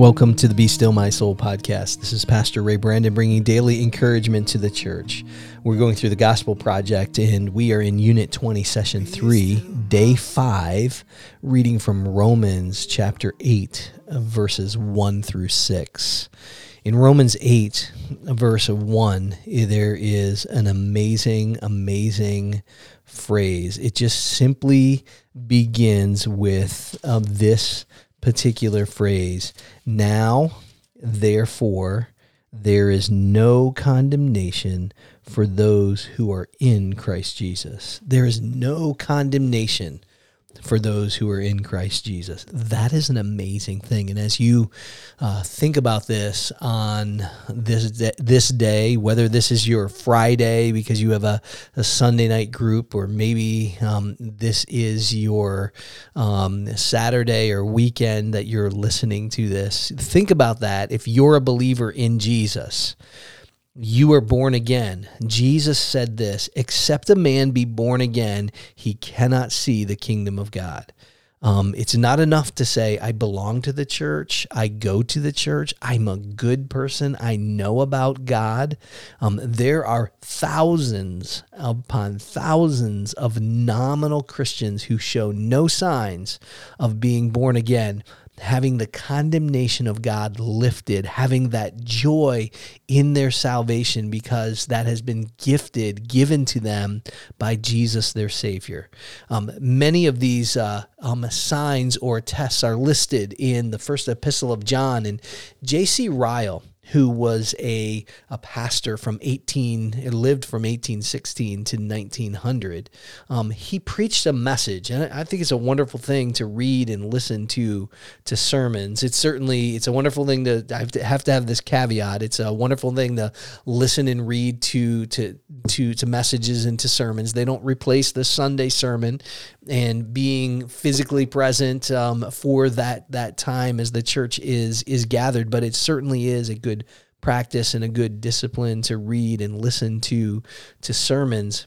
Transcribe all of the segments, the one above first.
Welcome to the Be Still My Soul podcast. This is Pastor Ray Brandon bringing daily encouragement to the church. We're going through the Gospel Project and we are in Unit 20, Session 3, Day 5, reading from Romans chapter 8, verses 1 through 6. In Romans 8, verse 1, there is an amazing, amazing phrase. It just simply begins with uh, this particular phrase. Now, therefore, there is no condemnation for those who are in Christ Jesus. There is no condemnation for those who are in Christ Jesus. That is an amazing thing. And as you uh, think about this on this day, this day, whether this is your Friday because you have a, a Sunday night group, or maybe um, this is your um, Saturday or weekend that you're listening to this, think about that. If you're a believer in Jesus, you are born again. Jesus said this except a man be born again, he cannot see the kingdom of God. Um, it's not enough to say, I belong to the church, I go to the church, I'm a good person, I know about God. Um, there are thousands upon thousands of nominal Christians who show no signs of being born again having the condemnation of God lifted, having that joy in their salvation because that has been gifted, given to them by Jesus, their Savior. Um, many of these uh, um, signs or tests are listed in the first epistle of John, and J.C. Ryle who was a, a pastor from 18, lived from 1816 to 1900. Um, he preached a message, and I think it's a wonderful thing to read and listen to to sermons. It's certainly it's a wonderful thing to I have to have, to have this caveat. It's a wonderful thing to listen and read to to to to messages and to sermons. They don't replace the Sunday sermon and being physically present um, for that that time as the church is is gathered, but it certainly is a good practice and a good discipline to read and listen to to sermons.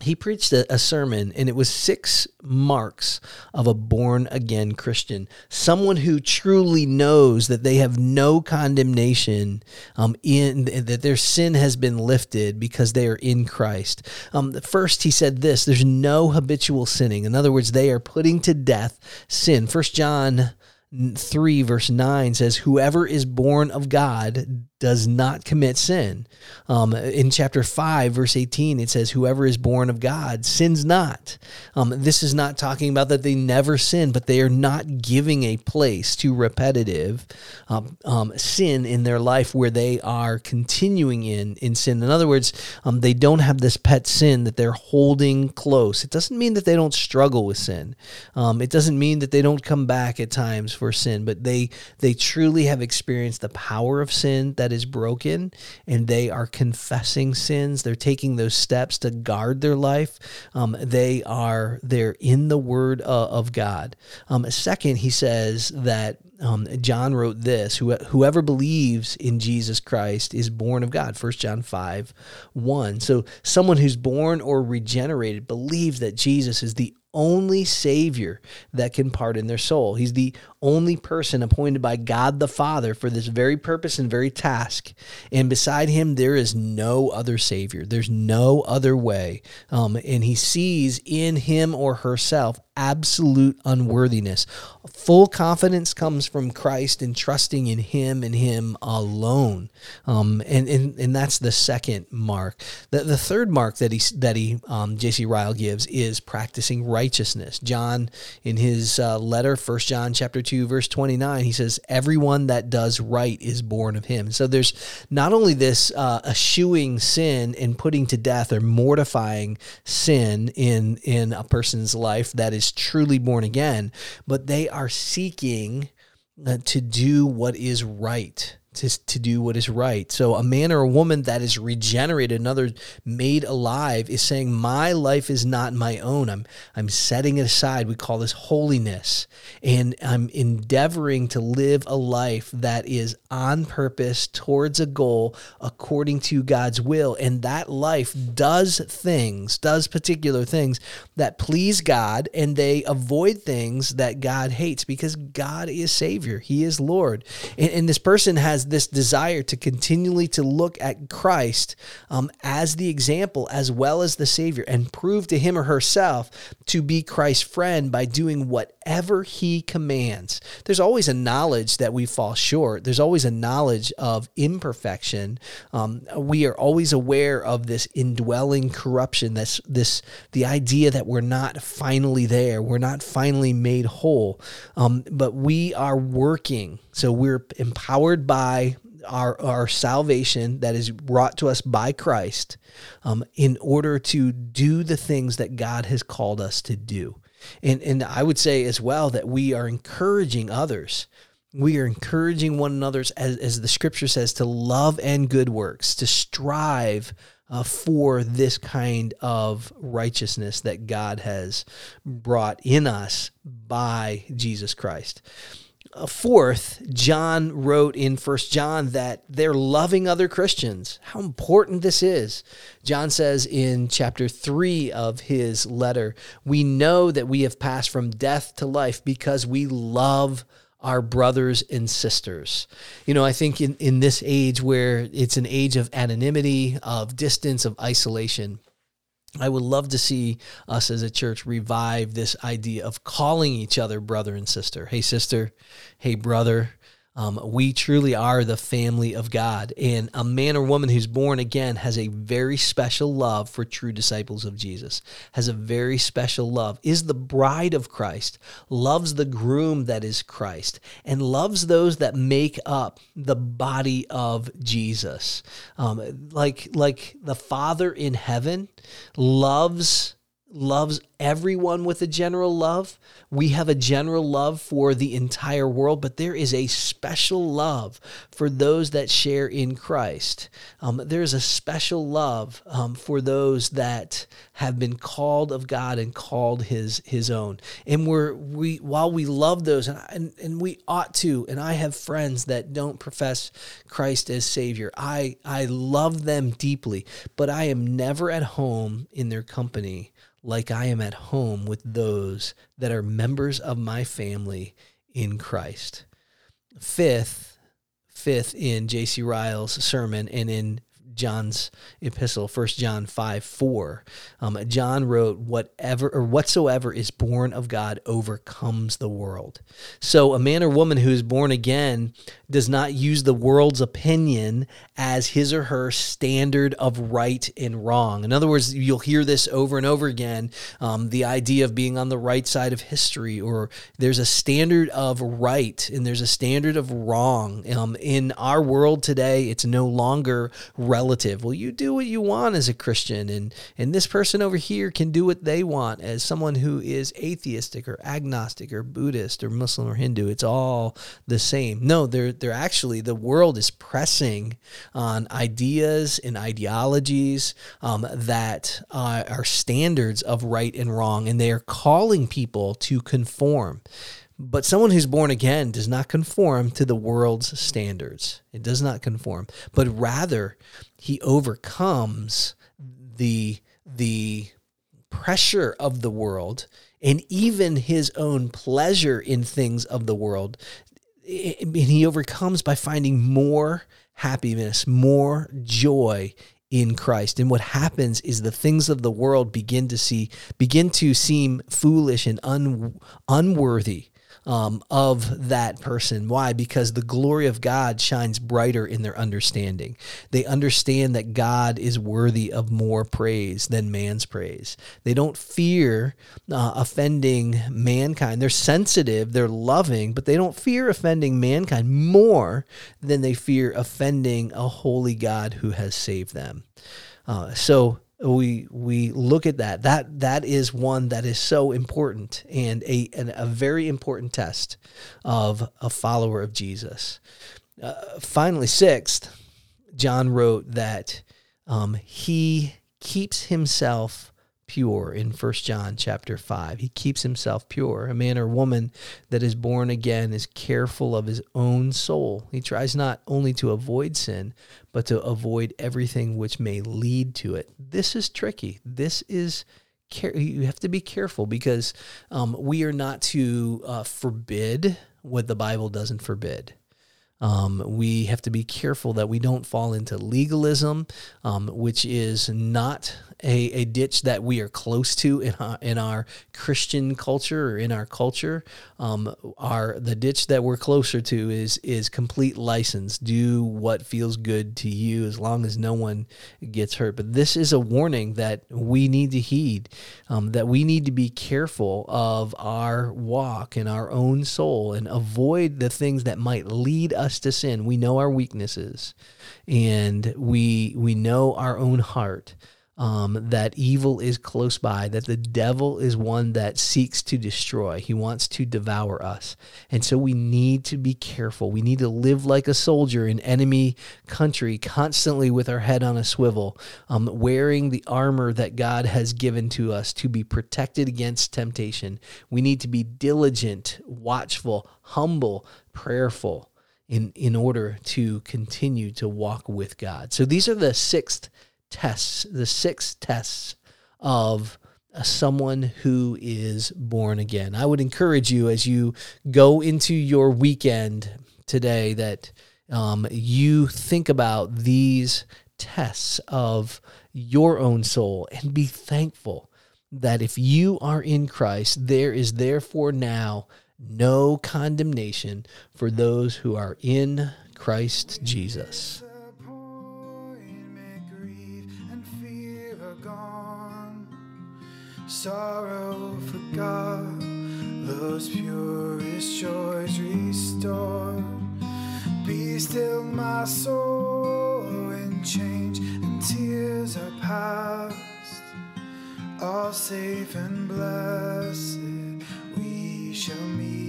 He preached a, a, sermon and it was six marks of a born again christian. Someone who truly knows that they have no condemnation um, in that their sin has been lifted because they are in christ. Um, first he said this there's no habitual sinning. In other words they are putting to death sin. First john 3 verse 9 says whoever is born of god does not commit sin. Um, in chapter 5, verse 18, it says, Whoever is born of God sins not. Um, this is not talking about that they never sin, but they are not giving a place to repetitive um, um sin in their life where they are continuing in, in sin. In other words, um, they don't have this pet sin that they're holding close. It doesn't mean that they don't struggle with sin. Um, it doesn't mean that they don't come back at times for sin, but they, they truly have experienced the power of sin that that is broken and they are confessing sins. They're taking those steps to guard their life. Um, they are they're in the Word uh, of God. Um, second, he says that um, John wrote this whoever believes in Jesus Christ is born of God. 1 John 5 1. So, someone who's born or regenerated believes that Jesus is the only Savior that can pardon their soul. He's the only person appointed by God the Father for this very purpose and very task. And beside him, there is no other Savior. There's no other way. Um, and he sees in him or herself absolute unworthiness. Full confidence comes from Christ and trusting in Him and Him alone. Um, and, and and that's the second mark. The, the third mark that he that he um, J.C. Ryle gives is practicing righteousness. John in his uh, letter, First John chapter two verse twenty nine, he says, "Everyone that does right is born of Him." So there's not only this uh, eschewing sin and putting to death or mortifying sin in in a person's life that is truly born again, but they are seeking uh, to do what is right to, to do what is right. So a man or a woman that is regenerated, another made alive, is saying, My life is not my own. I'm I'm setting it aside. We call this holiness. And I'm endeavoring to live a life that is on purpose towards a goal according to God's will. And that life does things, does particular things that please God, and they avoid things that God hates because God is Savior. He is Lord. And, and this person has this desire to continually to look at Christ um, as the example as well as the Savior and prove to him or herself to be Christ's friend by doing whatever he commands. There's always a knowledge that we fall short. There's always a knowledge of imperfection. Um, we are always aware of this indwelling corruption. That's this the idea that we're not finally there. We're not finally made whole. Um, but we are working. So we're empowered by our, our salvation that is brought to us by Christ um, in order to do the things that God has called us to do. And, and I would say as well that we are encouraging others. We are encouraging one another, as, as the scripture says, to love and good works, to strive uh, for this kind of righteousness that God has brought in us by Jesus Christ. Uh, fourth, John wrote in First John that they're loving other Christians. How important this is. John says in chapter 3 of his letter, we know that we have passed from death to life because we love our brothers and sisters. You know, I think in, in this age where it's an age of anonymity, of distance, of isolation, I would love to see us as a church revive this idea of calling each other brother and sister. Hey, sister. Hey, brother. Um, we truly are the family of God. And a man or woman who's born again has a very special love for true disciples of Jesus, has a very special love, is the bride of Christ, loves the groom that is Christ, and loves those that make up the body of Jesus. Um, like, like the Father in heaven loves loves everyone with a general love. We have a general love for the entire world, but there is a special love for those that share in Christ. Um, there's a special love um, for those that have been called of God and called His His own. And we're we while we love those, and and, and we ought to. And I have friends that don't profess Christ as Savior. I I love them deeply, but I am never at home in their company like I am at home with those that are members of my family in Christ. Fifth, fifth in J.C. Ryle's sermon and in John's epistle, 1 John 5 4. Um, John wrote, Whatever or whatsoever is born of God overcomes the world. So a man or woman who is born again does not use the world's opinion as his or her standard of right and wrong. In other words, you'll hear this over and over again um, the idea of being on the right side of history, or there's a standard of right and there's a standard of wrong. Um, in our world today, it's no longer relevant relative. Well, you do what you want as a Christian, and and this person over here can do what they want as someone who is atheistic or agnostic or Buddhist or Muslim or Hindu. It's all the same. No, they're they're actually the world is pressing on ideas and ideologies um, that uh, are standards of right and wrong, and they are calling people to conform. But someone who's born again does not conform to the world's standards. It does not conform, but rather he overcomes the the pressure of the world and even his own pleasure in things of the world. And he overcomes by finding more happiness, more joy in Christ. And what happens is the things of the world begin to see begin to seem foolish and un, unworthy um, of that person. Why? Because the glory of God shines brighter in their understanding. They understand that God is worthy of more praise than man's praise. They don't fear uh, offending mankind. They're sensitive, they're loving, but they don't fear offending mankind more than they fear offending a holy God who has saved them. Uh, so we we look at that. That that is one that is so important and a an, a very important test of a follower of Jesus. Uh, finally, sixth, John wrote that um, he keeps himself pure in First John chapter 5. He keeps himself pure. A man or woman that is born again is careful of his own soul. He tries not only to avoid sin, but to avoid everything which may lead to it. This is tricky. This is you have to be careful because um, we are not to uh, forbid what the Bible doesn't forbid. Um, we have to be careful that we don't fall into legalism, um, which is not a, a ditch that we are close to in our, in our Christian culture or in our culture. Um, our the ditch that we're closer to is is complete license. Do what feels good to you as long as no one gets hurt. But this is a warning that we need to heed. Um, that we need to be careful of our walk and our own soul and avoid the things that might lead us to sin. We know our weaknesses, and we we know our own heart um, that evil is close by, that the devil is one that seeks to destroy. He wants to devour us. And so we need to be careful. We need to live like a soldier in enemy country, constantly with our head on a swivel, um, wearing the armor that God has given to us to be protected against temptation. We need to be diligent, watchful, humble, prayerful. In, in order to continue to walk with God. So these are the sixth tests, the six tests of someone who is born again. I would encourage you as you go into your weekend today that um, you think about these tests of your own soul and be thankful that if you are in Christ, there is therefore now no condemnation for those who are in Christ Jesus. sorrow purest joys restored. Be still, my soul, and change and tears are past, all safe and blessed show me